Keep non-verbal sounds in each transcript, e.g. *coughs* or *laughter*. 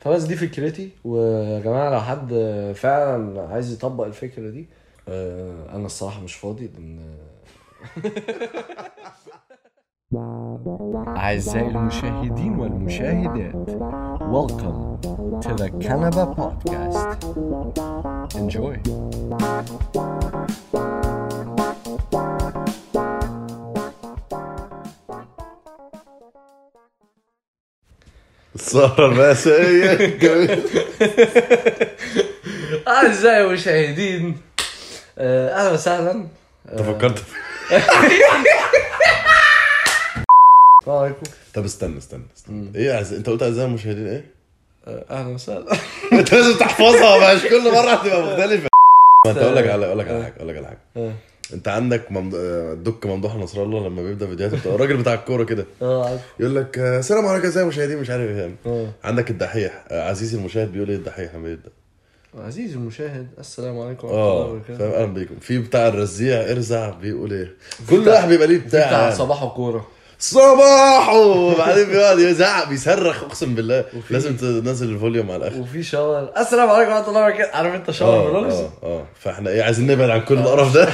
فبس دي فكرتي. ويا جماعة لو حد فعلا عايز يطبق الفكرة دي آه، أنا الصراحة مش فاضي لأن *laughs* أعزائي المشاهدين والمشاهدات Welcome to the Canada Podcast. Enjoy. المأساوية *laughs* جميل. أعزائي المشاهدين آه، أهلا وسهلا. انت فكرت في- *laughs* السلام عليكم. طب استنى استنى استنى. إيه عز... أنت قلت أعزائي المشاهدين إيه؟ آه، أهلا وسهلا. *laughs* أنت لازم تحفظها مش كل مرة هتبقى مختلفة. ما أنت أقول لك على أقول لك على حاجة أقول لك على حاجة. آه. انت عندك ممد... آه، الدك ممدوح نصر الله لما بيبدأ فيديوهاته بتاع الراجل بتاع الكورة كده. آه يقول لك آه، السلام عليكم إزاي المشاهدين مش عارف إيه عندك الدحيح آه، عزيزي المشاهد بيقول إيه الدحيح لما يبدأ؟ عزيزي المشاهد السلام عليكم ورحمة الله وبركاته. فاهم؟ أهلا بيكم. في بتاع الرزيع إرزع بيقول إيه؟ كل واحد بيبقى ليه بتاع بتاع يعني. صباح وكورة. صباحو وبعدين بيقعد يزعق بيصرخ اقسم بالله. لازم تنزل ال volume على الآخر. وفي shower. السلام عليكم ورحمة الله وبركاته. عارف انت shower آه vlogs آه آه. فاحنا إيه عايزين نبعد عن كل القرف ده.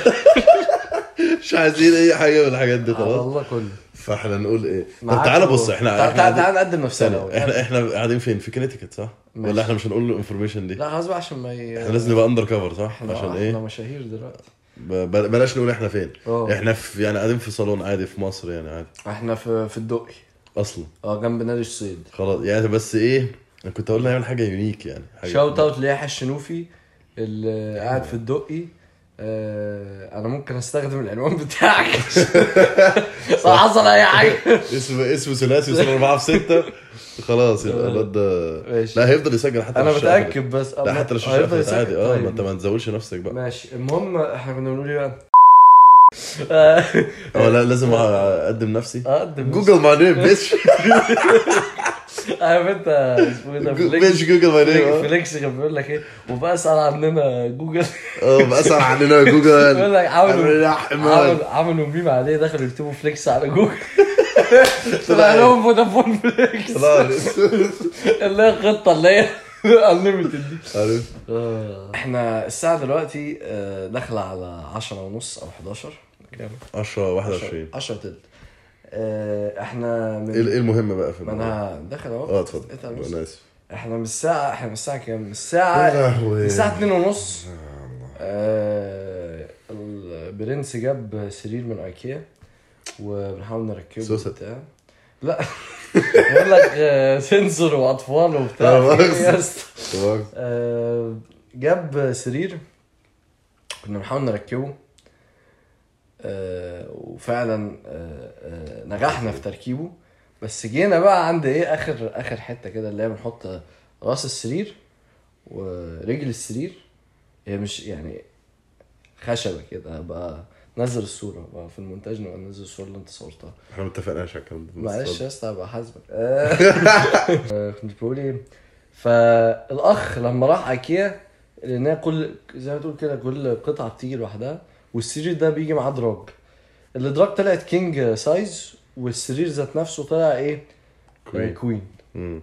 *laughs* مش عايزين أي حاجة من الحاجات دي خلاص. الله كله. فاحنا نقول إيه؟ طب تعالى بص إحنا تعال إحنا تعال قاعدين- تعال نقدم نفسنا. إحنا إحنا قاعدين فين؟ في Connect صح؟ ماشي. ولا إحنا مش هنقول له information دي؟ لا خلاص بقى عشان ما ي... إحنا لازم نبقى اندر كفر صح؟ إحنا عشان إحنا إيه؟ مشاهير دلوقتي. بلاش نقول إحنا فين. آه. إحنا في يعني قاعدين في صالون عادي في مصر يعني عادي. إحنا في في الدقي. أصلا. آه جنب نادي الصيد. خلاص يعني بس إيه أنا كنت أقول نعمل حاجة unique يعني شاوت اوت ليحيى الشنوفي اللي قاعد في الدقي. آه أنا ممكن أستخدم العنوان بتاعك. *laughs* *laughs* لو حصل أي حاجة. اسم اسم ثلاثي وصل أربعة في ستة. خلاص يبقى الواد ده ماشي. لا هيفضل يسجل حتى أنا. متأكد بس. لا حتى لو هيفضل قفلت عادي. آه طيب. ما انت ما تزودش نفسك بقى. ماشي. المهم إحنا كنا بنقول إيه بقى؟ *laughs* آه، آه لا لازم أقدم نفسي. أقدم جوجل ماي نيم بيتش عارف انت اسمه إيه ده؟ فليكس جوجل ماي نيم فليكس كان بيقول لك إيه؟ وبسأل عننا جوجل آه بأسأل عننا *laughs* بيقول جوجل لك عملوا يا حمار عملوا عملوا ميم عليه دخلوا يكتبوا فليكس على جوجل طلع لهم فودافون فليكس. خلاص اللي هي الخطه اللي هي انليمتد دي. عارف. إحنا الساعة دلوقتي آه، داخلة على 10 ونص أو 11 كام؟ 10 21 10 تلت. آه، إحنا إيه من إيه المهم بقى في ما؟ أنا داخل أهو. آه اتفضل. بس. أنا آسف. إحنا من الساعة إحنا من الساعة كام؟ من لهوي. من الساعة 2 ونص. آه البرنس جاب سرير من ايكيا وبنحاول نركبه سوست. وبتاع. لا. *laughs* بقول لك آه، سنسور وأطفال لا وبتاع؟ تمام *laughs* آه، جاب سرير. كنا بنحاول نركبه. آه، وفعلا آه، آه، نجحنا في تركيبه. بس جينا بقى عند إيه آخر آخر حتة كده اللي هي بنحط رأس السرير ورجل السرير. هي مش يعني خشبة كده بقى نزل الصورة بقى في المونتاج نبقى ننزل الصورة اللي انت صورتها. إحنا ما اتفقناش على الكلام ده معلش يا اسطى هبقى حاسبك آه، آه، كنت بقول إيه فالأخ لما راح أيكيا لأن كل زي ما تقول كده كل قطعة بتيجي لوحدها والسرير ده بيجي معاه دراج. الدراج طلعت king size والسرير ذات نفسه طلع إيه؟ queen. queen مم.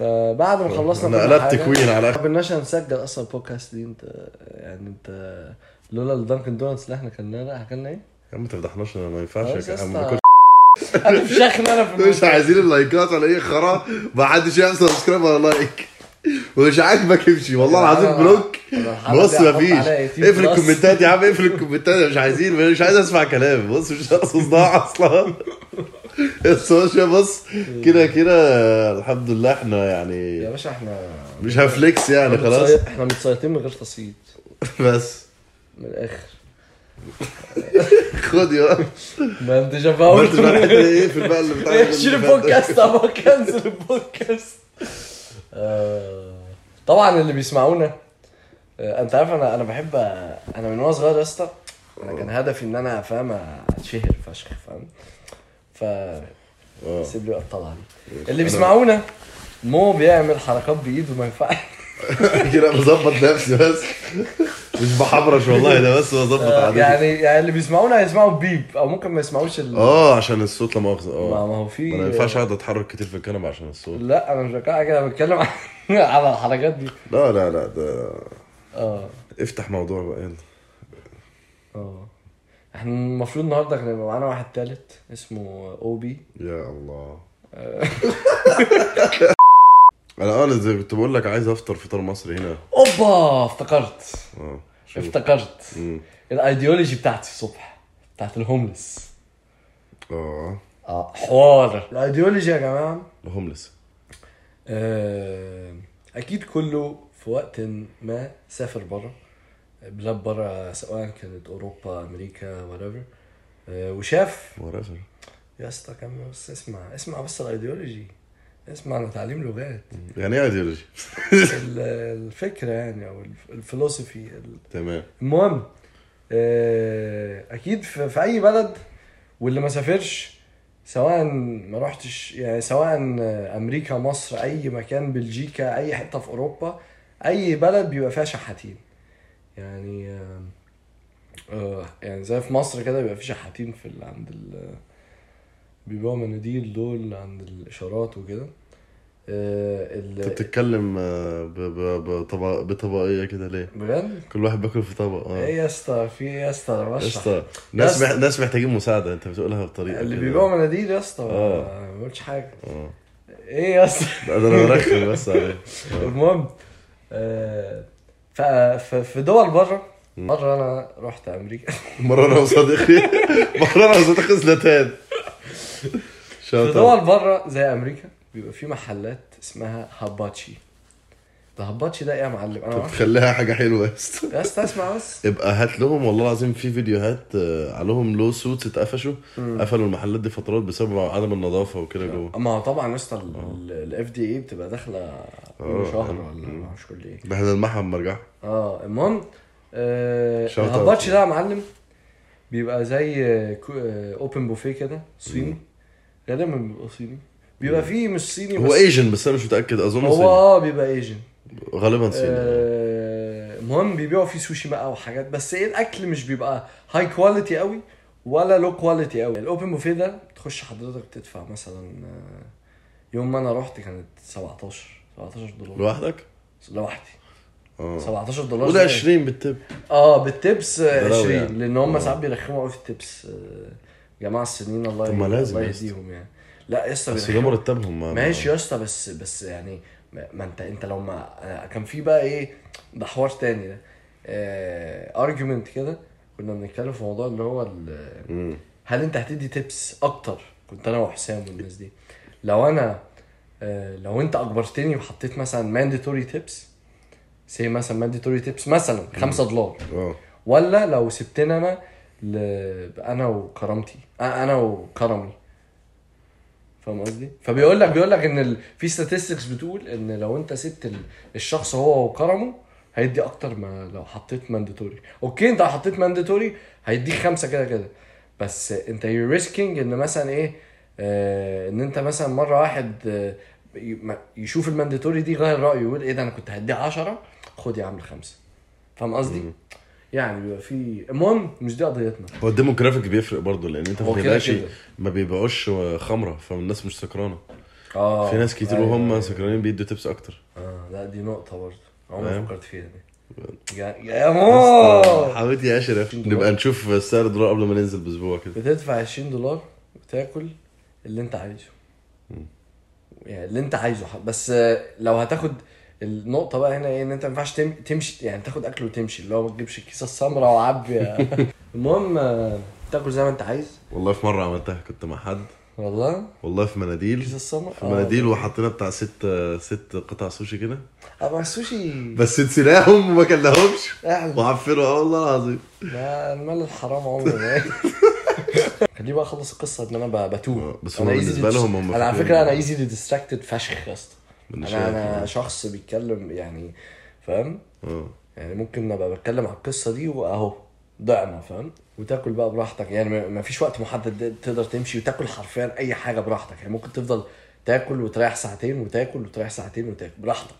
فبعد ما خلصنا أنا قلبت queen على ما كناش هنسجل أصلا البودكاست دي. أنت يعني أنت لولا ال Dunkin' Donuts اللي إحنا كلناه ده أكلنا إيه؟ يا عم ما تفضحناش أنا ما ينفعش. يا. ما ناكلش *laughs* أنا فشخنا أنا في مش عايزين اللايكات ولا إيه خرا. ما حدش يعمل subscribe ولا like. ومش عاجبك امشي والله العظيم block بص مفيش. اقفل الكومنتات يا عم اقفل الكومنتات مش عايزين مش عايز اسمع كلام. بص مش ناقص صداع *laughs* أصلا. ال social بص كده كده الحمد لله إحنا يا يعني باشا إحنا مش هفليكس يعني خلاص. إحنا متصيطين من غير تصييت بس. من الآخر. *laughs* خد يا ما انت ما شفاوي انت بقى الحتة إيه في بقى اللي بتاع *laughs* شيل البودكاست أبغى cancel البودكاست. آه، طبعا اللي بيسمعونا انت عارف أنا أنا بحب أنا من وأنا صغير يا اسطى أنا كان هدفي إن أنا فاهم اتشهر فشخ فاهم؟ ف آه. سيب لي الطلعه دي اللي بيسمعونا مو بيعمل حركات بإيده ما ينفعش. *laughs* كده بظبط نفسي بس. مش بحبرش والله ده بس بظبط آه، عادتي. يعني يعني اللي بيسمعونا هيسمعوا بيب أو ممكن ما يسمعوش ال... آه عشان الصوت لا مؤاخذة. آه. ما هو في ما ينفعش أقعد أتحرك كتير في الكنبه عشان الصوت. لا أنا مش بتكلم على *laughs* الحركات دي. لا لا لا ده آه. افتح موضوع بقى يلا. آه. إحنا المفروض النهارده كان يبقى معانا واحد تالت اسمه أوبي. يا الله. *laughs* أنا أنا زي كنت بقول لك عايز أفطر فطار مصري هنا. أوبا افتكرت. آه شوف. افتكرت. مم. الأيديولوجي بتاعتي الصبح بتاعت الهوملس. آه. آه حوار. الأيديولوجي يا جماعة. homeless آه، أكيد كله في وقت ما سافر بره بلاد بره سواء كانت أوروبا أمريكا whatever. آه، وشاف. whatever يا اسطى كمل بس اسمع اسمع بس الأيديولوجي. اسمع أنا تعليم لغات. يعني إيه ايديولوجي ال- الفكرة يعني أو الف- الفلسفي ال- تمام. المهم آه، أكيد في, في أي بلد واللي ما سافرش سواء ما رحتش يعني سواء أمريكا مصر أي مكان بلجيكا أي حتة في أوروبا أي بلد بيبقى فيها شحاتين. يعني آه، آه، يعني زي في مصر كده بيبقى في شحاتين في ال- عند ال بيبيعوا مناديل دول عند الإشارات وكده. آه، أنت بتتكلم آه، بطبق بطبقية كده ليه؟ بجد؟ كل واحد بياكل في طبق آه. إيه يا اسطى في إيه يا اسطى؟ أنا يا اسطى ناس مح... ناس محتاجين مساعدة أنت بتقولها بطريقة اللي. بيبيعوا مناديل يا اسطى آه. ما قلتش حاجة. آه. إيه يا اسطى؟ ده أنا برخم بس عليه. *laughs* المهم في دول بره مرة أنا رحت أمريكا. *laughs* مرة أنا وصديقي. مرة أنا وصديقي زلاتان في دول بره زي أمريكا بيبقى في محلات اسمها hibachi. hibachi ده إيه يا معلم. أنا طب. خليها حاجة حلوة يا أسطى. يا أسطى اسمع بس. ابقى هات لهم والله العظيم في فيديوهات آه، عليهم lawsuits اتقفشوا. قفلوا المحلات دي فترات بسبب عدم النظافة وكده جوه. ما هو طبعا يا أسطى ال FDA بتبقى داخلة كل آه. شهر ولا مش كل إيه. إحنا نلمعها بمرجعها آه المهم آه. ال hibachi ده يا معلم بيبقى زي open buffet كده صيني. غالبا بيبقى صيني. بيبقى فيه مش صيني هو Asian بس أنا مش متأكد أظن هو آه بيبقى Asian غالبا صيني آه، المهم بيبيعوا فيه سوشي بقى وحاجات بس إيه الأكل مش بيبقى high quality قوي ولا low quality قوي ال open buffet ده تخش حضرتك تدفع مثلا آه، يوم ما أنا رحت كانت 17 17 دولار لوحدك؟ لوحدي آه 17 دولار وده زي- 20 بال tip آه بال tips آه، ده لو 20 يعني. لأن هم آه. ساعات بيرخموا قوي في ال tips آه، جماعة السنين الله طب ما يهديهم- لازم الله. يهديهم يعني لا يا اسطى بس ده. مرتبهم ما ماشي يا اسطى بس بس يعني ما انت انت لو ما آه، كان في بقى إيه ده حوار تاني ده. argument كده كنا بنتكلم في موضوع اللي هو. هل انت هتدي tips أكتر؟ كنت أنا وحسام والناس دي. لو أنا آه، لو انت اجبرتني وحطيت مثلا mandatory tips say مثلا mandatory tips مثلا 5 دولار. ولا لو سبتني أنا ل... أنا وكرامتي أنا وكرمي. فاهم قصدي؟ فبيقول لك بيقول لك إن ال... في statistics بتقول إن لو أنت سبت ال... الشخص هو وكرمه هيدي أكتر ما لو حطيت mandatory okay أنت لو حطيت mandatory هيديك خمسة كده كده بس أنت you risking إن مثلا إيه آه إن أنت مثلا مرة واحد آه يشوف ال mandatory دي غير رأيه يقول إيه ده أنا كنت هديه 10 خد يا عم خمسه فاهم قصدي؟ يعني بيبقى في المهم مش دي قضيتنا. هو ال demographic بيفرق برضه لأن أنت هو في كده كده. ما بيبيعوش خمرة فالناس مش سكرانة. آه. في ناس كتير أيوة، وهم أيوة. سكرانين بيدوا tips أكتر. آه لا دي نقطة برضه. عمري ما؟ فكرت فيها دي. يا يا مو حبيبتي يا أشرف نبقى نشوف سعر الدولار قبل ما ننزل بأسبوع كده. بتدفع 20 دولار وتاكل اللي أنت عايزه. يعني اللي أنت عايزه. بس لو هتاخد النقطة بقى هنا إيه إن أنت ما ينفعش تم- تمشي يعني تاخد أكل وتمشي اللي هو ما تجيبش الكيسة السمراء وعبي *laughs* المهم آه، تاكل زي ما أنت عايز. والله في مرة عملتها كنت مع حد. والله؟ والله في مناديل. الكيسة السمراء في مناديل وحطينا بتاع ست ست قطع سوشي كده. آه السوشي بس نسيناهم وما كلناهمش. وعفنوا آه والله العظيم. ما المال الحرام عمره ما *laughs* خليه بقى أخلص القصة إن أنا بتوه. بس هما easy بالنسبة to- لهم هم أنا على فكرة أنا easily distracted فشخ يا اسطى. أنا شايف، أنا آه. شخص بيتكلم يعني فاهم؟ آه يعني ممكن أبقى بتكلم على القصة دي وأهو ضعنا فاهم؟ وتاكل بقى براحتك يعني ما- فيش وقت محدد تقدر تمشي وتاكل حرفيا أي حاجة براحتك يعني ممكن تفضل تاكل وتريح ساعتين وتاكل وتريح ساعتين وتاكل براحتك.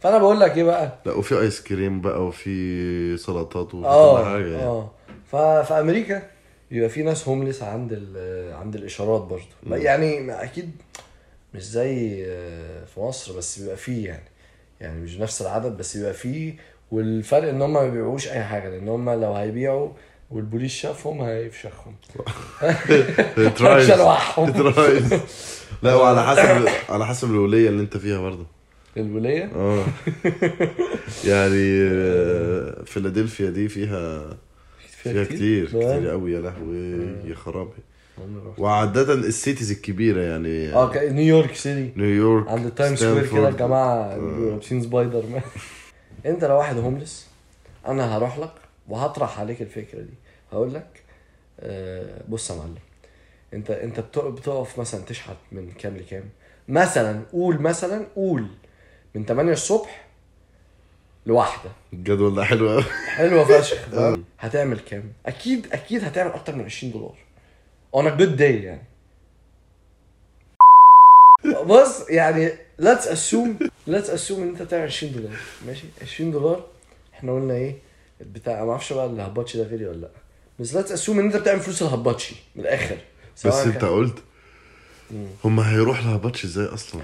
فأنا بقول لك إيه بقى؟ لا وفي آيس كريم بقى وفي سلطات وفي آه كل حاجة يعني. آه. ففي أمريكا بيبقى في ناس هومليس عند ال- عند الإشارات برضو يعني أكيد مش زي آه، في مصر بس بيبقى فيه يعني. يعني مش نفس العدد بس بيبقى فيه. والفرق إن هم ما بيبيعوش أي حاجة لأن هم لو هيبيعوا والبوليس شافهم هيفشخهم. شلوحهم. لا *laughs* وعلى حسب على حسب الوليه اللي أنت فيها برضه. الولاية؟ آه. يعني آه، فيلادلفيا دي فيها فيها كتير؟ كتير قوي يا لهوي يا خرابي. وعادة ال cities الكبيرة يعني. آه ك- New York City نيويورك عند ال Times Square كده. الجماعة بيبقوا لابسين سبايدر مان. *laughs* انت لو واحد homeless أنا هروح لك وهطرح عليك الفكرة دي. هقول لك آه، بص يا معلم. انت انت بتق- بتقف مثلا تشحت من كام لكام؟ مثلا قول مثلا قول من 8 الصبح لواحدة. الجدول ده حلو قوي حلوة فشخ؟ *laughs* هتعمل كام؟ أكيد أكيد هتعمل أكتر من 20 دولار. On a good day يعني. بص يعني let's assume let's assume إن أنت تعمل 20 دولار ماشي؟ 20 دولار إحنا قلنا إيه؟ بتاع ما أعرفش بقى الهباتشي ده غالي ولا لأ. بس let's assume إن أنت بتعمل فلوس الهباتشي من الآخر. بس أنت كان- قلت هم هيروح لهبطش إزاي أصلا؟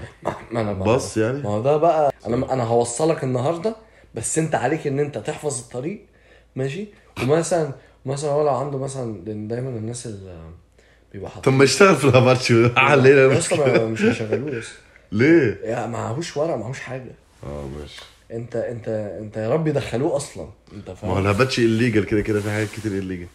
ما أنا باص يعني. ما هو ده بقى أنا أنا هوصلك النهارده بس أنت عليك إن أنت تحفظ الطريق ماشي؟ ومثلا مثلا هو لو عنده مثلا دايما الناس اللي بيبقى طب ما يشتغل في الهبطش *laughs* علينا *laughs* يا اسطى مش هيشغلوه ليه؟ يا معهوش ورق معهوش حاجة. آه ماشي. انت انت انت يا رب يدخلوه أصلا. انت ما هو فاهم ال hibachi illegal كده كده في حاجات كتير illegal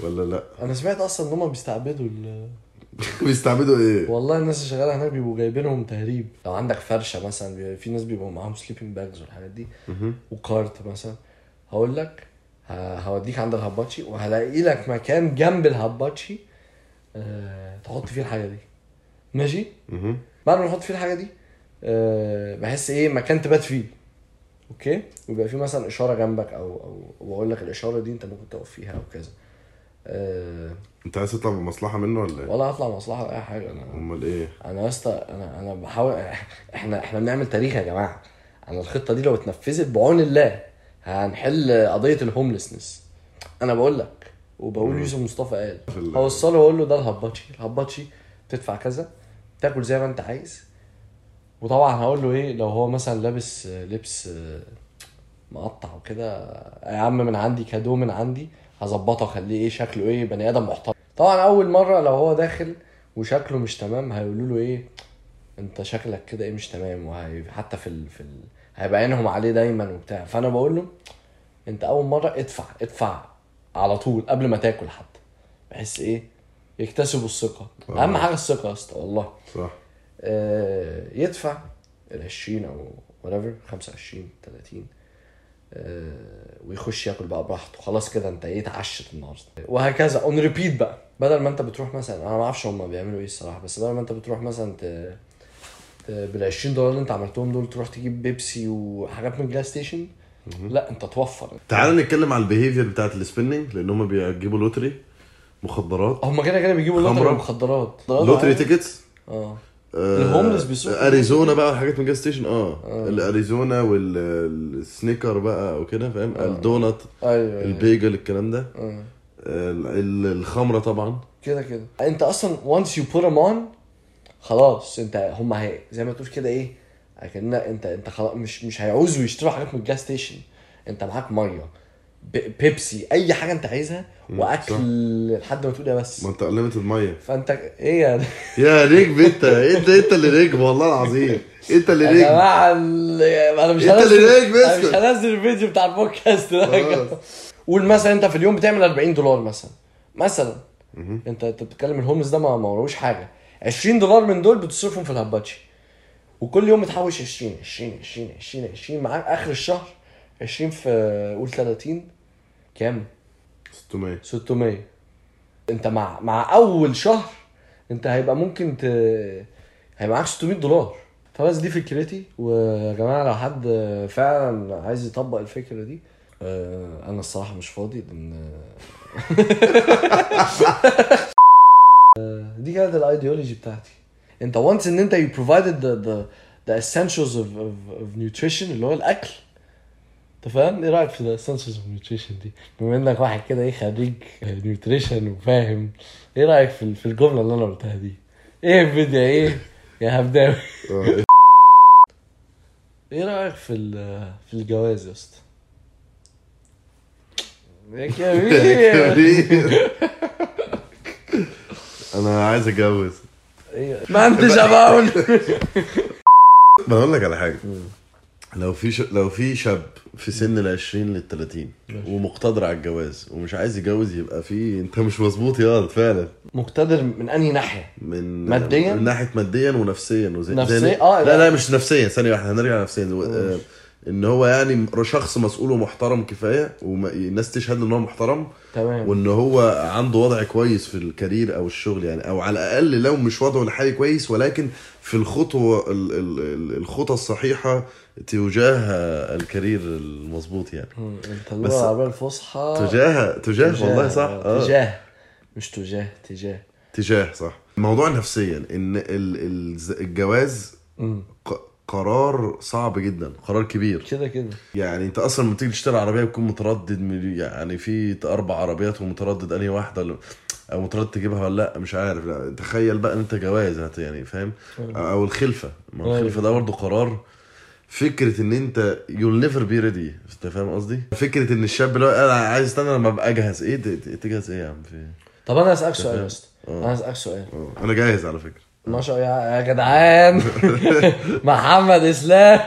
ولا لا؟ أنا سمعت أصلا إن هم بيستعبدوا ال... *laughs* بيستعبدوا إيه؟ والله الناس اللي شغالة هناك بيبقوا جايبينهم تهريب. لو عندك فرشة مثلا في ناس بيبقوا معاهم sleeping bags والحاجات دي. و cart مثلا. هقول لك هوديك عند ال hibachi وهلاقي لك مكان جنب ال hibachi أه تحط فيه الحاجة دي. ماشي. بعد ما نحط فيه الحاجة دي أه بحس إيه مكان تبات فيه. أوكي؟ ويبقى في مثلا إشارة جنبك أو أو بقول لك الإشارة دي أنت ممكن تقف فيها أو كذا. أه أنت عايز تطلع بمصلحة منه ولا إيه؟ ولا هطلع مصلحة ولا أي حاجة. أنا أمال إيه؟ أنا يا اسطى أنا أنا بحاول إحنا إحنا بنعمل تاريخ يا جماعة. أنا الخطة دي لو اتنفذت بعون الله هنحل قضية ال homelessness أنا بقول لك. وبقول يوسف مصطفى قال هوصله وأقول له ده الهباتشي الهباتشي تدفع كذا تاكل زي ما أنت عايز. وطبعا هقول له إيه لو هو مثلا لابس لبس مقطع وكده يا عم من عندي كادو من عندي هظبطه أخليه إيه شكله إيه بني آدم محترم. طبعا أول مرة لو هو داخل وشكله مش تمام هيقولوا له إيه أنت شكلك كده إيه مش تمام وهي حتى في ال... في ال... هيبقى عينهم عليه دايما وبتاع. فأنا بقول له أنت أول مرة ادفع ادفع. على طول قبل ما تاكل حتى. بحيث إيه؟ يكتسبوا الثقة. آه. أهم حاجة الثقة يا أسطى والله. صح. آه، يدفع ال 20 أو whatever 25 30 آه، ويخش ياكل بقى براحته. خلاص كده أنت إيه؟ اتعشت النهارده. وهكذا on repeat بقى. بدل ما أنت بتروح مثلا أنا ما أعرفش هم بيعملوا إيه الصراحة بس بدل ما أنت بتروح مثلا ت... بال 20 دولار اللي أنت عملتهم دول تروح تجيب بيبسي وحاجات من ال gas station لا انت توفر. تعال نتكلم على ال behavior بتاعت ال spending لأن هم بيجيبوا lottery مخدرات. هم كده كده بيجيبوا lottery. مخدرات lottery tickets آه. آه، ال homeless بيسوقوا اريزونا بقى والحاجات من gas station آه. الاريزونا وال Snicker بقى وكده فاهم؟ الدونات أيوه أيوه. ال bagel الكلام ده. آه. ال- ال- الخمرة طبعا. كده كده. انت أصلا you put them on خلاص انت هم هي زي ما تقول كده إيه اكن انت انت خلاص مش مش هيعوزوا يشتروا حاجات من ال gas station انت معاك مية بيبسي أي حاجة انت عايزها وأكل لحد ما تقول يا بس. ما انت unlimited مية. فأنت إيه يا *laughs* يا نجم انت إنت إنت اللي نجم والله العظيم. إنت اللي يا نجم جماعة ال- أنا مش إنت اللي نجم أنا مش. هنزل الفيديو بتاع البودكاست ده. يا. قول مثلا أنت في اليوم بتعمل 40 دولار مثلا. مثلا أنت أنت بتتكلم ال homeless ده ما ما وراهوش حاجة. 20 دولار من دول بتصرفهم في الهباتشي وكل يوم بتحوش 20 20 20 20 20 معاك آخر الشهر 20 في قول 30 كام؟ 600 600 انت مع مع أول شهر انت هيبقى ممكن ت... هيبقى معاك 600 دولار. فبس دي فكرتي. ويا جماعة لو حد فعلا عايز يطبق الفكرة دي آه، أنا الصراحة مش فاضي لأن آه، *laughs* دي كانت الأيديولوجي بتاعتي. انت once ان انت you provided the the the essentials of, of, of nutrition اللي هو الأكل. انت فاهم؟ إيه رأيك في the essentials of nutrition دي؟ بما انك واحد كده إيه خريج nutrition وفاهم إيه رأيك في في الجملة اللي أنا قلتها دي؟ إيه الفيديو إيه؟ يا هبداوي. آه. *laughs* إيه رأيك في في الجواز يا أسطى؟ يا *laughs* كبير. *laughs* أنا عايز أتجوز. ما انتش اباول ما أقول لك على حاجة. لو في ش... لو في شاب في سن ال 20 لل 30 ومقتدر على الجواز ومش عايز يتجوز يبقى في أنت مش مظبوط يا فعلا. مقتدر من أنهي ناحية؟ من مادياً؟ من ناحية ماديا ونفسيا وزي نفسيا؟ آه، لا لا. لا مش نفسيا ثانية واحدة هنرجع نفسيا إن هو يعني شخص مسؤول ومحترم كفاية والناس تشهد له إن هو محترم. تمام. وإن هو عنده وضع كويس في الكارير أو الشغل يعني أو على الأقل لو مش وضعه الحالي كويس ولكن في الخطوة ال- ال- ال- الخطى الصحيحة تجاه الكارير المظبوط يعني. أنت بس- اللغة العربيه الفصحى. تجاه تجاه والله صح. آه. آه. تجاه. مش تجاه تجاه. تجاه صح. الموضوع نفسيا إن ال- ال- الجواز قرار صعب جدا قرار كبير. كده كده. يعني أنت أصلا لما تيجي تشتري عربية بتكون متردد يعني في أربع عربيات ومتردد أنهي واحدة اللي- أو متردد تجيبها ولا لأ مش عارف. لا تخيل بقى إن أنت جواز يعني فاهم؟ أو الخلفة. ما أيوة. الخلفة ده برضه قرار. فكرة إن أنت you'll never be ready أنت فاهم قصدي؟ فكرة إن الشاب اللي هو أنا عايز استنى لما أبقى أجهز. إيه تجهز إيه يا عم؟ في إيه؟ طب أنا اسالك سؤال. يا اسطى أنا اسالك سؤال. آه، أنا جاهز على فكرة. ما شاء الله يا يا جدعان. *laughs* محمد إسلام.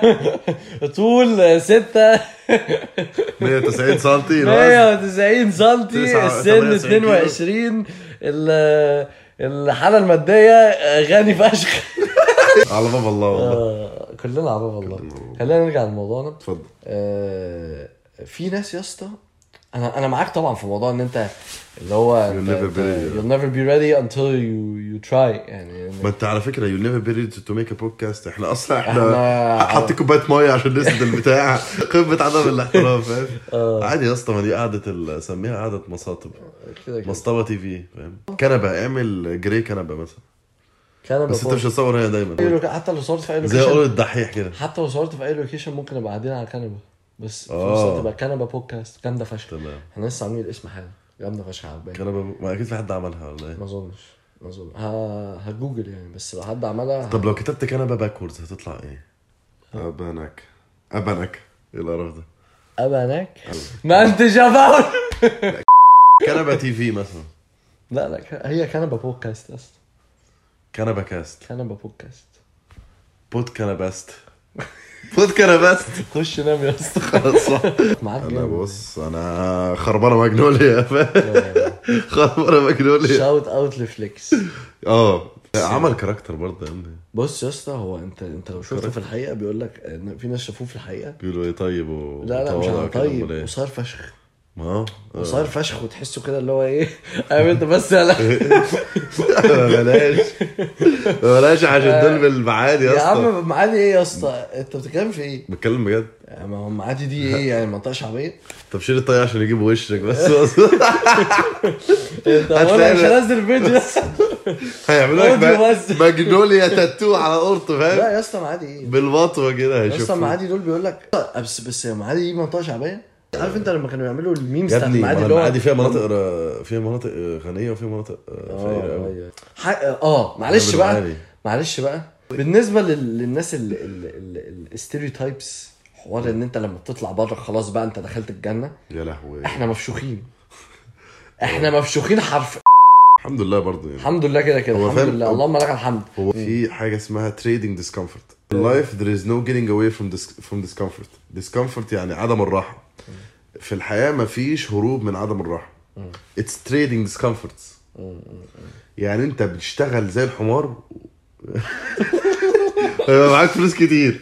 طول 6 190 سم 190 سنتي. تسعة- السن 98 كيلو. 22 ال- الحالة المادية غني فشخ. *laughs* على باب الله والله. آه، كلنا على باب الله. خلينا نرجع لموضوعنا. اتفضل. آه، في ناس يا اسطى أنا أنا معاك طبعا في موضوع إن أنت اللي هو You'll never be ready. you'll never be ready until you you try. يعني ما أنت على فكرة you'll never be ready to make a podcast. إحنا أصلا إحنا احنا- حاطين كوباية مية عشان نسد *laughs* البتاع. قمة عدم الاحترام فاهم؟ عادي يا اسطى ما دي قعدة ال- سميها قعدة مصاطب. كده مصطبة TV فاهم؟ كنبة اعمل جري كنبة مثلا. كان بس أنت مش هتصور هنا دايما. حتى لو صورت في أي زي أقول location الدحيح كده. حتى لو صورت في أي location ممكن أبقى قاعدين على كنبه بس الوقت تبقى كنبة بودكاست جامده فشخ. تمام. إحنا لسه عاملين الاسم حالا. جامده فشخ على بالي كنبة ما أكيد في حد عملها ولا إيه؟ ما أظنش ما أظن. ه- هجوجل يعني بس لو حد عملها طب لو كتبت كنبة backwards هتطلع إيه؟ ابانك ابانك إيه القرف ده؟ ابانك ما أنت جبان كنبة TV مثلا. لا لا ك- هي كنبة بودكاست اسطى كنبة كاست كنبة بودكاست. بود كنباست بود كنباست خش نام يا اسطى خلاص. معاك أنا. بص أنا خربانة مجنوليا فاهم خربانة مجنوليا شاوت اوت لفليكس. آه. عمل كاركتر برضه يا ابني. بص يا اسطى هو أنت أنت لو شفته في الحقيقة بيقول لك في ناس شافوه في الحقيقة. بيقولوا إيه طيب و لا لا مش طيب إيه؟ وصار فشخ. ما هو وصار فشخ وتحسه كده اللي هو إيه؟ *laughs* انت بس يا لا *laughs* بلاش. بلاش عشان دول بالمعادي يا يا اسطى. عم معادي إيه يا اسطى؟ أنت بتتكلم في إيه؟ بتكلم بجد؟ يعني ما هو معادي دي إيه؟ يعني منطقة شعبية؟ طب شيل الطاقية عشان يجيبوا وشك بس. *laughs* أنت وأنا مش هنزل فيديو هيعملوا لك. ماجنوليا تاتو على قرطه لا فاهم يا اسطى معادي إيه؟ بالمطوه كده يا اسطى هيشوفوا معادي دول بيقول لك بس بس معادي دي منطقة شعبية؟ عارف انت لما كانوا يعملوا الميمز بتاعت ابني معادي ما اللي هو المعادي فيها مناطق فيها مناطق غنية وفيها مناطق فقيرة قوي أيوة. ح- آه معلش بقى. معلش بقى. بالنسبة لل- للناس الستيريوتايبس حوار إن أنت لما بتطلع بره خلاص بقى أنت دخلت الجنة. يا لهوي. إحنا مفشوخين. *laughs* إحنا مفشوخين حرف. الحمد لله برضه يعني. الحمد لله كده كده. الحمد لله. اللهم لك الحمد. هو في حاجة اسمها trading discomfort. In life there is no getting away from dis from discomfort. Discomfort يعني عدم الراحة. في الحياة مفيش هروب من عدم الراحة. It's trading discomforts. يعني انت بتشتغل زي الحمار. *laughs* هيبقى معاك فلوس كتير.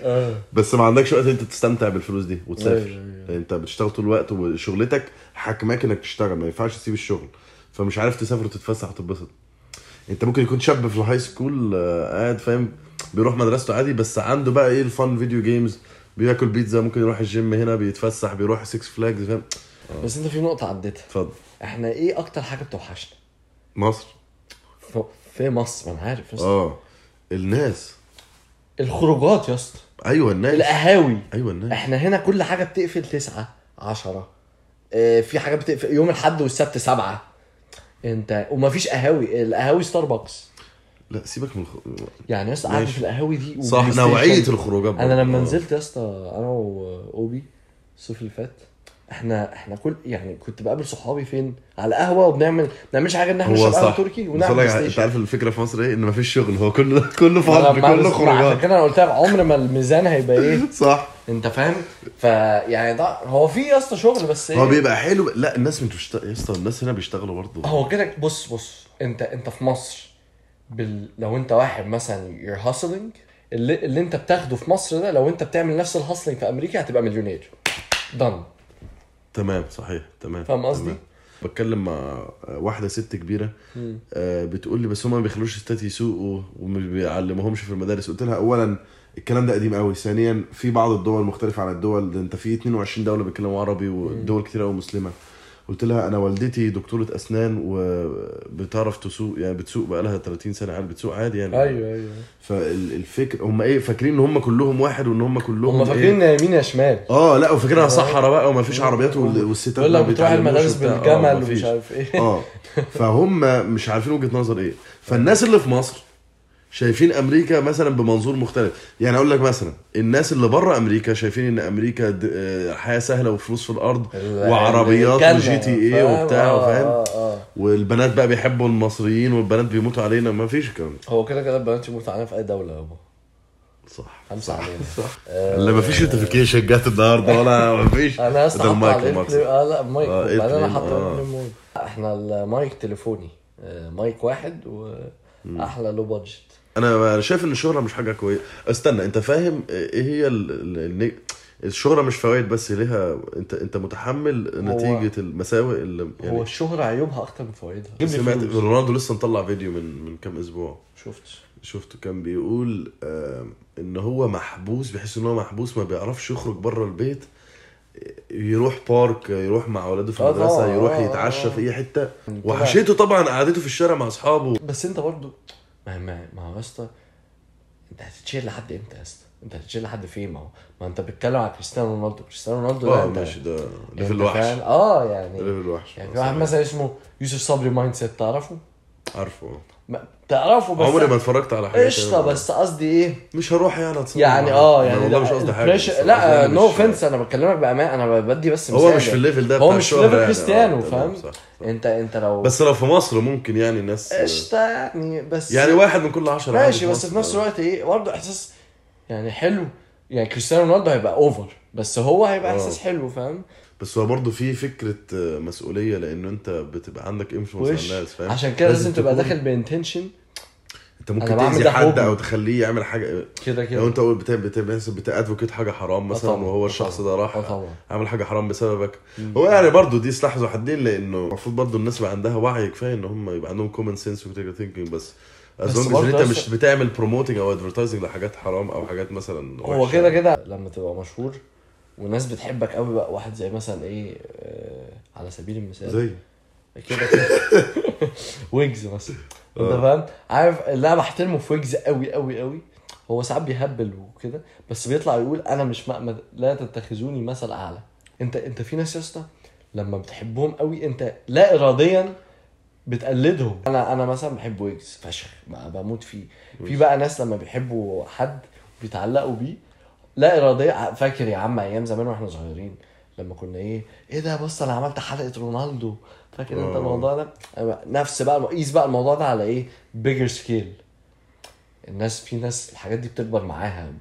بس ما عندكش وقت انت تستمتع بالفلوس دي وتسافر. أيوة، انت بتشتغل طول الوقت وشغلتك حاكماك إنك تشتغل ما ينفعش تسيب الشغل. فمش عارف تسافر وتتفسح وتتبسط. انت ممكن يكون شاب في ال high school آه، قاعد فاهم؟ بيروح مدرسته عادي بس عنده بقى إيه ال fun video games بياكل بيتزا ممكن يروح الجيم هنا بيتفسح بيروح Six Flags فاهم؟ بس انت في نقطة عديتها. اتفضل. إحنا إيه أكتر حاجة بتوحشنا؟ مصر. ف- في مصر أنا عارف آه. الناس. الخروجات يا اسطى. أيوه الناس. القهاوي. أيوه الناس. إحنا هنا كل حاجة بتقفل تسعة عشرة. آه في حاجة بتقفل يوم الأحد والسبت سبعة. انت ومفيش قهاوي. القهاوي ستاربكس لا سيبك من الخ... يعني يا قعدة ماشي. القهاوي دي صح نوعية. الخروجات أنا. لما آه. نزلت يا اسطى أنا وأوبي الصيف اللي فات إحنا إحنا كل يعني كنت بقابل صحابي فين؟ على قهوه وبنعمل ما نعملش حاجة إن إحنا هو نشرب قهوه تركي ونعمل أنت عارف الفكرة في مصر إيه؟ إن مفيش شغل هو كله كله ما- كله خروجات. كده أنا قلت لك عمر ما الميزان هيبقى إيه؟ *laughs* صح. أنت فاهم؟ فيعني ده هو في يا اسطى شغل بس هو إيه بيبقى حلو لا الناس بتشتغل يا اسطى الناس هنا بيشتغلوا برضه. هو كده بص بص انت أنت في مصر بال... لو انت واحد مثلا you're hustling اللي, اللي انت بتاخده في مصر ده لو انت بتعمل نفس ال hustling في أمريكا هتبقى مليونير. Done تمام صحيح. تمام فاهم قصدي؟ بتكلم مع واحدة ست كبيرة آه بتقول لي بس هم ما بيخلوش الستات يسوقوا وما بيعلموهمش في المدارس. قلت لها اولا الكلام ده قديم قوي. ثانيا في بعض الدول مختلفة عن الدول. ده انت في 22 دولة بيتكلموا عربي ودول كتير قوي مسلمة. قلت لها أنا والدتي دكتورة أسنان وبتعرف تسوق يعني بتسوق بقى لها 30 سنة عادي بتسوق عادي يعني. أيوه أيوه. فالفكر هم إيه فاكرين إن هم كلهم واحد وإن هم كلهم هم إيه؟ فاكرين إن يمين يا شمال. آه لأ وفاكرينها صحراء بقى وما فيش عربيات وال- والستات يقول لك بتروح المدارس. آه، بالجمل. ومش عارف إيه. آه فهم مش عارفين وجهة نظر إيه. فالناس اللي في مصر شايفين أمريكا مثلا بمنظور مختلف. يعني أقول لك مثلا الناس اللي بره أمريكا شايفين إن أمريكا آه، حياة سهلة وفلوس في الأرض وعربيات وجي تي إيه فاهم؟ وبتاع آه، فاهم؟ آه، آه. والبنات بقى بيحبوا المصريين والبنات بيموتوا علينا ما فيش الكلام هو كده كده البنات يموت علينا في أي دولة يابا صح خمسة علينا. لا ما فيش نوتيفيكيشن جت النهارده ولا ما فيش. أنا لسه المايك على آه لا مايك آه، وبعدين أنا آه. إيربلاي مود. إحنا المايك تليفوني. آه، مايك واحد واحلى لو بادجت أنا أنا شايف إن الشهرة مش حاجة كويسه استنى أنت فاهم إيه هي ال... ال... ال... الشهرة مش فوائد بس ليها أنت أنت متحمل نتيجة المساوئ اللي هو يعني الشهرة عيوبها أكتر من فوائدها. سمعت رونالدو لسه مطلع فيديو من من كام أسبوع. شفتش شفته كان بيقول آه إن هو محبوس بيحس إن هو محبوس ما بيعرفش يخرج بره البيت يروح بارك يروح مع أولاده في آه المدرسة طبعاً، يروح آه، يتعشى آه. في أي حتة. وحشيته طبعا قعدته في الشارع مع أصحابه. بس أنت برضو ما ما ما هو يا اسطى انت هتتشيل لحد إمتى يا اسطى؟ انت هتتشيل لحد فين ما هو ما انت بتتكلم على كريستيانو رونالدو كريستيانو رونالدو ده آه ماشي ده level وحش؟ آه يعني level وحش يعني في واحد مثلا اسمه يوسف صبري mindset تعرفه؟ عارفه ما تعرفه بس عمري ما اتفرجت على حاجة قشطة بس قصدي إيه؟ مش هروح يعني أتصور يعني. آه يعني والله مش قصدي حاجة لا no مش- offense أنا بكلمك بأمان أنا بدي بس هو مش في يعني. ال level ده هو مش في level يعني. كريستيانو آه، تمام، فاهم. انت أنت لو بس لو في مصر ممكن يعني ناس قشطة يعني بس يعني واحد من كل عشرة ماشي عادي بس. في نفس الوقت إيه برضه إحساس يعني حلو يعني كريستيانو رونالدو هيبقى over بس هو هيبقى آه. إحساس حلو فاهم بس هو برضه في فكرة آه، مسؤولية لأنه أنت بتبقى عندك influence على الناس فاهم؟ عشان كده لازم تبقى داخل ب intention أنت ممكن تأذي حد. أو تخليه يعمل حاجة كده كده. لو أنت بت advocate حاجة حرام مثلا طبعاً، وهو آه الشخص ده راح آه. عمل حاجة حرام بسببك. هو يعني برضه دي سلاح ذو حدين لأنه المفروض برضه الناس يبقى عندها وعي كفاية إن هم يبقى عندهم common sense و critical thinking بس. بس as long أنت مش بتعمل promoting أو advertising لحاجات حرام أو حاجات مثلا هو. كده كده لما تبقى مشهور والناس بتحبك قوي بقى واحد زي مثلا إيه آه على سبيل المثال. زي. كده كده. *laughs* ويجز مثلا. أنت فاهم؟ عارف اللي أنا بحترمه في ويجز قوي قوي قوي. هو ساعات بيهبل وكده بس بيطلع يقول أنا مش مأمد لا تتخذوني مثل أعلى. أنت أنت في ناس يا اسطى لما بتحبهم قوي أنت لا اراديا بتقلدهم. أنا أنا مثلا بحب ويجز فشخ بموت فيه. في بقى ناس لما بيحبوا حد بيتعلقوا بيه لا اراديا فاكر يا عم أيام زمان وإحنا صغيرين لما كنا إيه إيه ده؟ بص أنا عملت حلقة رونالدو. فاكر أنت آه. الموضوع ده؟ نفس بقى قيس بقى الموضوع ده على إيه؟ bigger scale الناس في ناس الحاجات دي بتكبر معاها.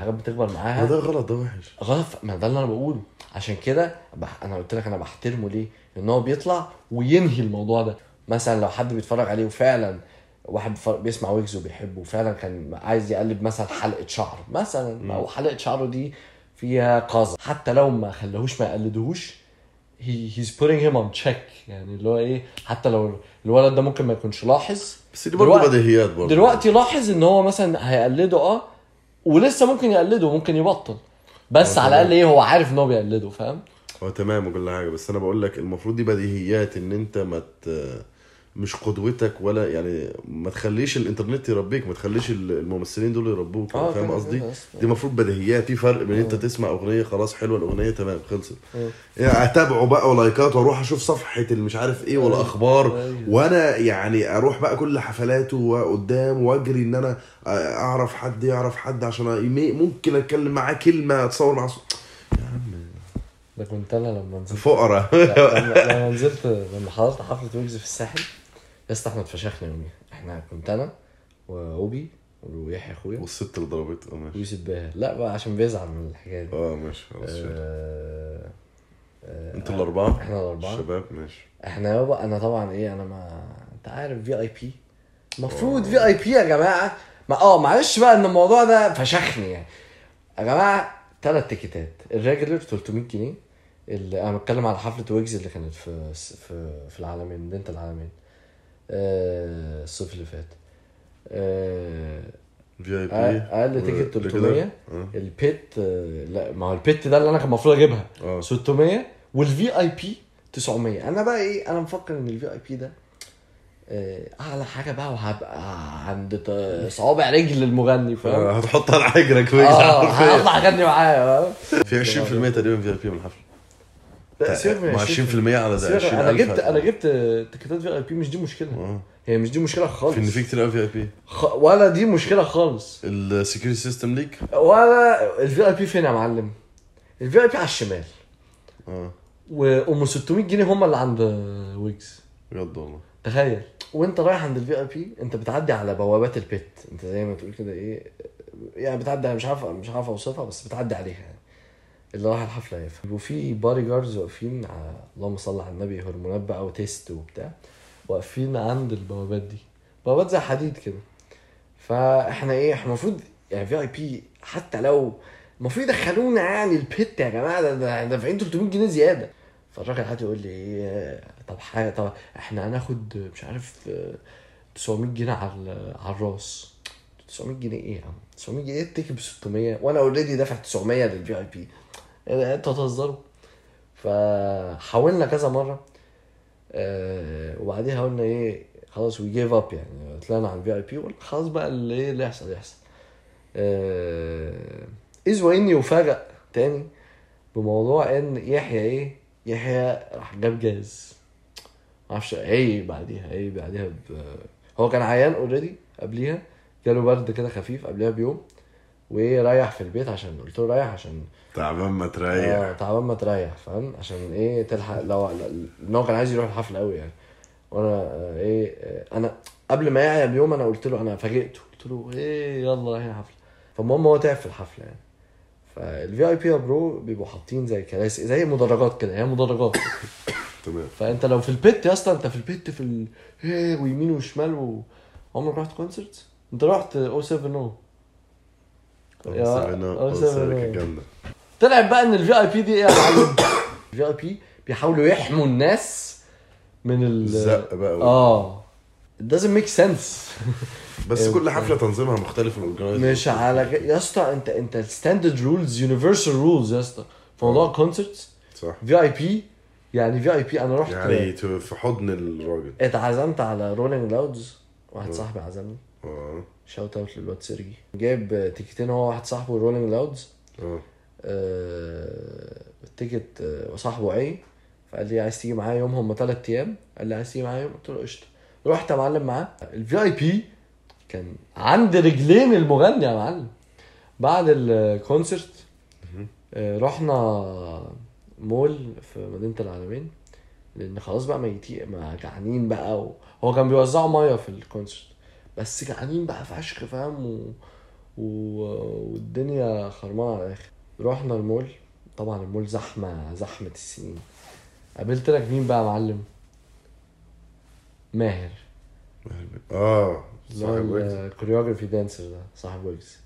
حاجات بتكبر معاها. وده غلط ده وحش. غلط. ما ده اللي أنا بقوله. عشان كده بح... أنا قلت لك أنا بحترمه ليه؟ لأن هو بيطلع وينهي الموضوع ده. مثلا لو حد بيتفرج عليه وفعلا واحد بيسمع ويجز وبيحبه وفعلا كان عايز يقلب مثلا حلقة شعر مثلا. أو حلقة شعره دي فيها قذى حتى لو ما خلاهوش ما يقلدهوش هي he's putting him on check. يعني اللي هو إيه حتى لو الولد ده ممكن ما يكونش لاحظ. بس دي برضه بديهيات برضه. دلوقتي لاحظ إن هو مثلا هيقلده آه ولسه ممكن يقلده وممكن يبطل. بس على. الأقل إيه هو عارف إن هو بيقلده فاهم؟ هو تمام وكل حاجة بس أنا بقول لك المفروض دي بديهيات إن أنت ما ت... مش قدوتك ولا يعني ما تخليش الانترنت يربيك ما تخليش الممثلين دول يربوك آه، فاهم قصدي كده أصلاً. دي المفروض بديهيات في فرق بين انت آه. تسمع أغنية خلاص حلوة الأغنية تمام خلصت آه. يعني أتابعه بقى ولايكات وأروح أشوف صفحة اللي مش عارف إيه ولا. أخبار أيوة. وأنا يعني أروح بقى كل حفلاته وقدام وأجري إن أنا أعرف حد يعرف حد عشان ممكن أتكلم معاه كلمة أتصور معاه صوت. ده كنت أنا لما نزلت فقراء لما نزلت لما حضرت حفلة ويجز في الساحل يا اسطى إحنا اتفشخنا يوميها إحنا كنت أنا وأوبي ويحيى أخويا. والست اللي ضربته. آه ماشي. ويوسف باهر. لا بقى عشان بيزعل من الحكاية دي. آه ماشي خلاص. آه، آه، أنتوا الأربعة؟ إحنا الأربعة. شباب ماشي. إحنا يابا أنا طبعا إيه أنا ما أنت عارف في اي بي المفروض في اي بي يا جماعة. ما آه معلش بقى إن الموضوع ده فشخني يعني. يا جماعة ثلاث ticket ات. ال regular 300 جنيه. اللي أنا بتكلم على حفلة ويجز اللي كانت في في في العلمين مدينه العلمين. آه، الصيف اللي فات. آه، VIP؟ أقل ticket 300 آه. ال pit آه، لا ما هو ال pit ده اللي أنا كان المفروض أجيبها. آه. 600 وال VIP 900 أنا بقى إيه أنا مفكر إن ال VIP ده آه، أعلى حاجة بقى وهبقى عند صوابع رجل المغني فاهم؟ آه، هتحط على حجرك آه. هطلع أغني معاه في 20% تقريبا VIP من الحفلة. مع 20% على ده سيبك، 20 أنا جبت أنا جبت ticket ات VIP مش دي مشكلة. آه. هي مش دي مشكلة خالص. في ان في كتير قوي VIP. خ... ولا دي مشكلة خالص. ال security system ليك؟ ولا ال VIP فين يا معلم؟ ال VIP على الشمال. آه. وأم 600 جنيه هم اللي عند ويجز. بجد والله. تخيل. وأنت رايح عند ال VIP أنت بتعدي على بوابات ال pit. أنت زي ما تقول كده إيه يعني بتعدي مش عارف مش عارف أوصفها بس بتعدي عليها. يعني اللي راح الحفلة يفهم وفي bodyguards واقفين اللهم صل على النبي هرمونات بقى و test وبتاع. واقفين عند البوابات دي. بوابات زي حديد كده. فاحنا إيه إحنا المفروض يعني VIP حتى لو المفروض يدخلونا يعني ال pit يا جماعة ده- دافعين 300 جنيه زيادة. فالراجل قعد يقول لي إيه طب حاجة طب إحنا هناخد مش عارف آه، 900 جنيه على على الراس. 900 جنيه إيه يا عم؟ 900 جنيه ال ticket ب 600 وأنا already دافع 900 لل VIP. أنتوا هتهزروا فحاولنا كذا مرة آه وبعديها قلنا إيه خلاص we give up يعني طلعنا على ال VIP خلاص بقى اللي إيه اللي يحصل يحصل. آه إذ وإني وفاجأ تاني بموضوع إن يحيى إيه يحيى راح جاب جاز معرفش إيه بعديها إيه بعديها ب... هو كان عيان already قبليها جاله برد كده خفيف قبلها بيوم وايه ريح في البيت عشان قلت له ريح عشان تعبان ما آه تريح تعبان ما تريح فاهم؟ عشان إيه تلحق لو ان هو كان عايز يروح الحفلة قوي يعني. وأنا آه، إيه آه، أنا قبل ما يعيا بيوم أنا قلت له أنا فاجئته. قلت له إيه يلا رايحين حفله فالمهم هو تعب في الحفلة يعني. فال VIP يا bro بيبقوا حاطين زي كراسي زي مدرجات كده هي مدرجات. *coughs* تمام. فانت لو في ال pit يا اسطى انت في ال pit في ال... إيه ويمين وشمال و... عمرك رحت concert؟ انت رحت أو 7 أو يا- آه آه، seven seven. جامدة. طلع بقى إن ال VIP دي إيه يا معلم؟ ال VIP بيحاولوا يحموا الناس من ال الزق بقى آه. It doesn't make sense. *laughs* بس *laughs* كل حفلة تنظيمها مختلف ال organizer مش على يا اسطى انت أنت standard rules universal rules يا اسطى. في موضوع concerts صح. في اي بي يعني في اي بي أنا رحت يعني في حضن الراجل. اتعزمت على Rolling Louds واحد آه. صاحبي عزمني. آه. shout out للواد سيرجي. جايب ticket ين هو واحد صاحبه Rolling Louds آه آه، ال ticket آه، وصاحبه عي. فقال لي عايز تيجي معايا يوم هم ثلاث أيام؟ قال لي عايز تيجي معايا يوم؟ قلت له قشطة. رحت معلم معاه. ال VIP كان عند رجلين المغني يا معلم. بعد ال concert آه، رحنا مول في مدينة العلمين لأن خلاص بقى ميتين ما جعانين بقى و... هو كان بيوزعوا مية في ال concert. بس جعانين بقى فشخ فاهم؟ و... و... والدنيا خرمانة على الآخر. رحنا المول. طبعا المول زحمة زحمة السنين. قابلت لك مين بقى يا معلم؟ ماهر. آه اللي هو صاحب ويجز. ال choreography dancer ده صاحب ويجز.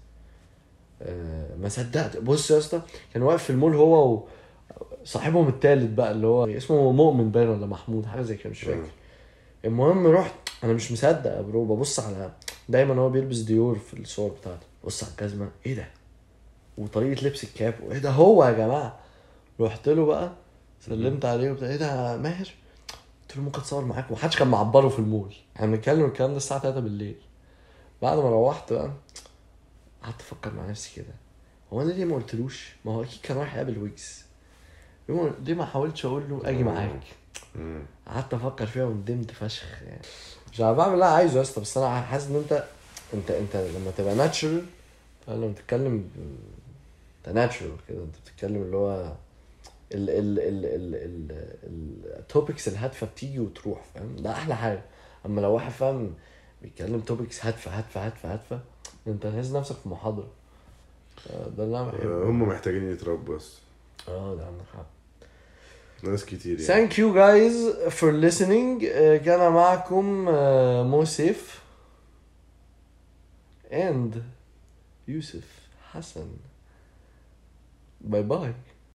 آه، ما صدقت. بص يا اسطى كان واقف في المول هو و... صاحبهم التالت بقى اللي هو اسمه مؤمن باين ولا محمود حاجة زي كده مش فاكر. المهم رحت أنا مش مصدق يا bro ببص على دايما هو بيلبس ديور في الصور بتاعته. بص على الجزمة إيه ده؟ وطريقة لبس الكاب. وايه ده هو يا جماعة؟ رحت له بقى سلمت عليه وبتاع. إيه ده؟ ماهر قلت له ممكن اتصور معاك. ومحدش كان معبره في المول. إحنا بنتكلم الكلام ده الساعة 3 بالليل. بعد ما روحت بقى قعدت أفكر مع نفسي كده. هو أنا ليه ما قلتلوش؟ ما هو أكيد كان رايح يقابل ويجز. ليه ما- حاولتش أقول له أجي معاك. قعدت أفكر فيها وندمت فشخ يعني. مش عارف بعمل اللي أنا عايزه يا اسطى بس أنا حاسس إن انت انت أنت لما تبقى natural لما بتتكلم انت natural كده. انت بتتكلم اللي هو ال ال ال ال ال ال topics الهادفة بتيجي وتروح فاهم؟ ده أحلى حاجة. أما لو واحد فاهم بيتكلم topics هادفة هادفة هادفة هادفة أنت تحس نفسك في محاضرة. ده اللي أنا بحبه. هم محتاجين يتربوا بس. آه ده عندك حق. ناس كتير يعني. Thank you guys for listening. آه، كان معكم آه، مو سيف and يوسف حسن. Bye bye.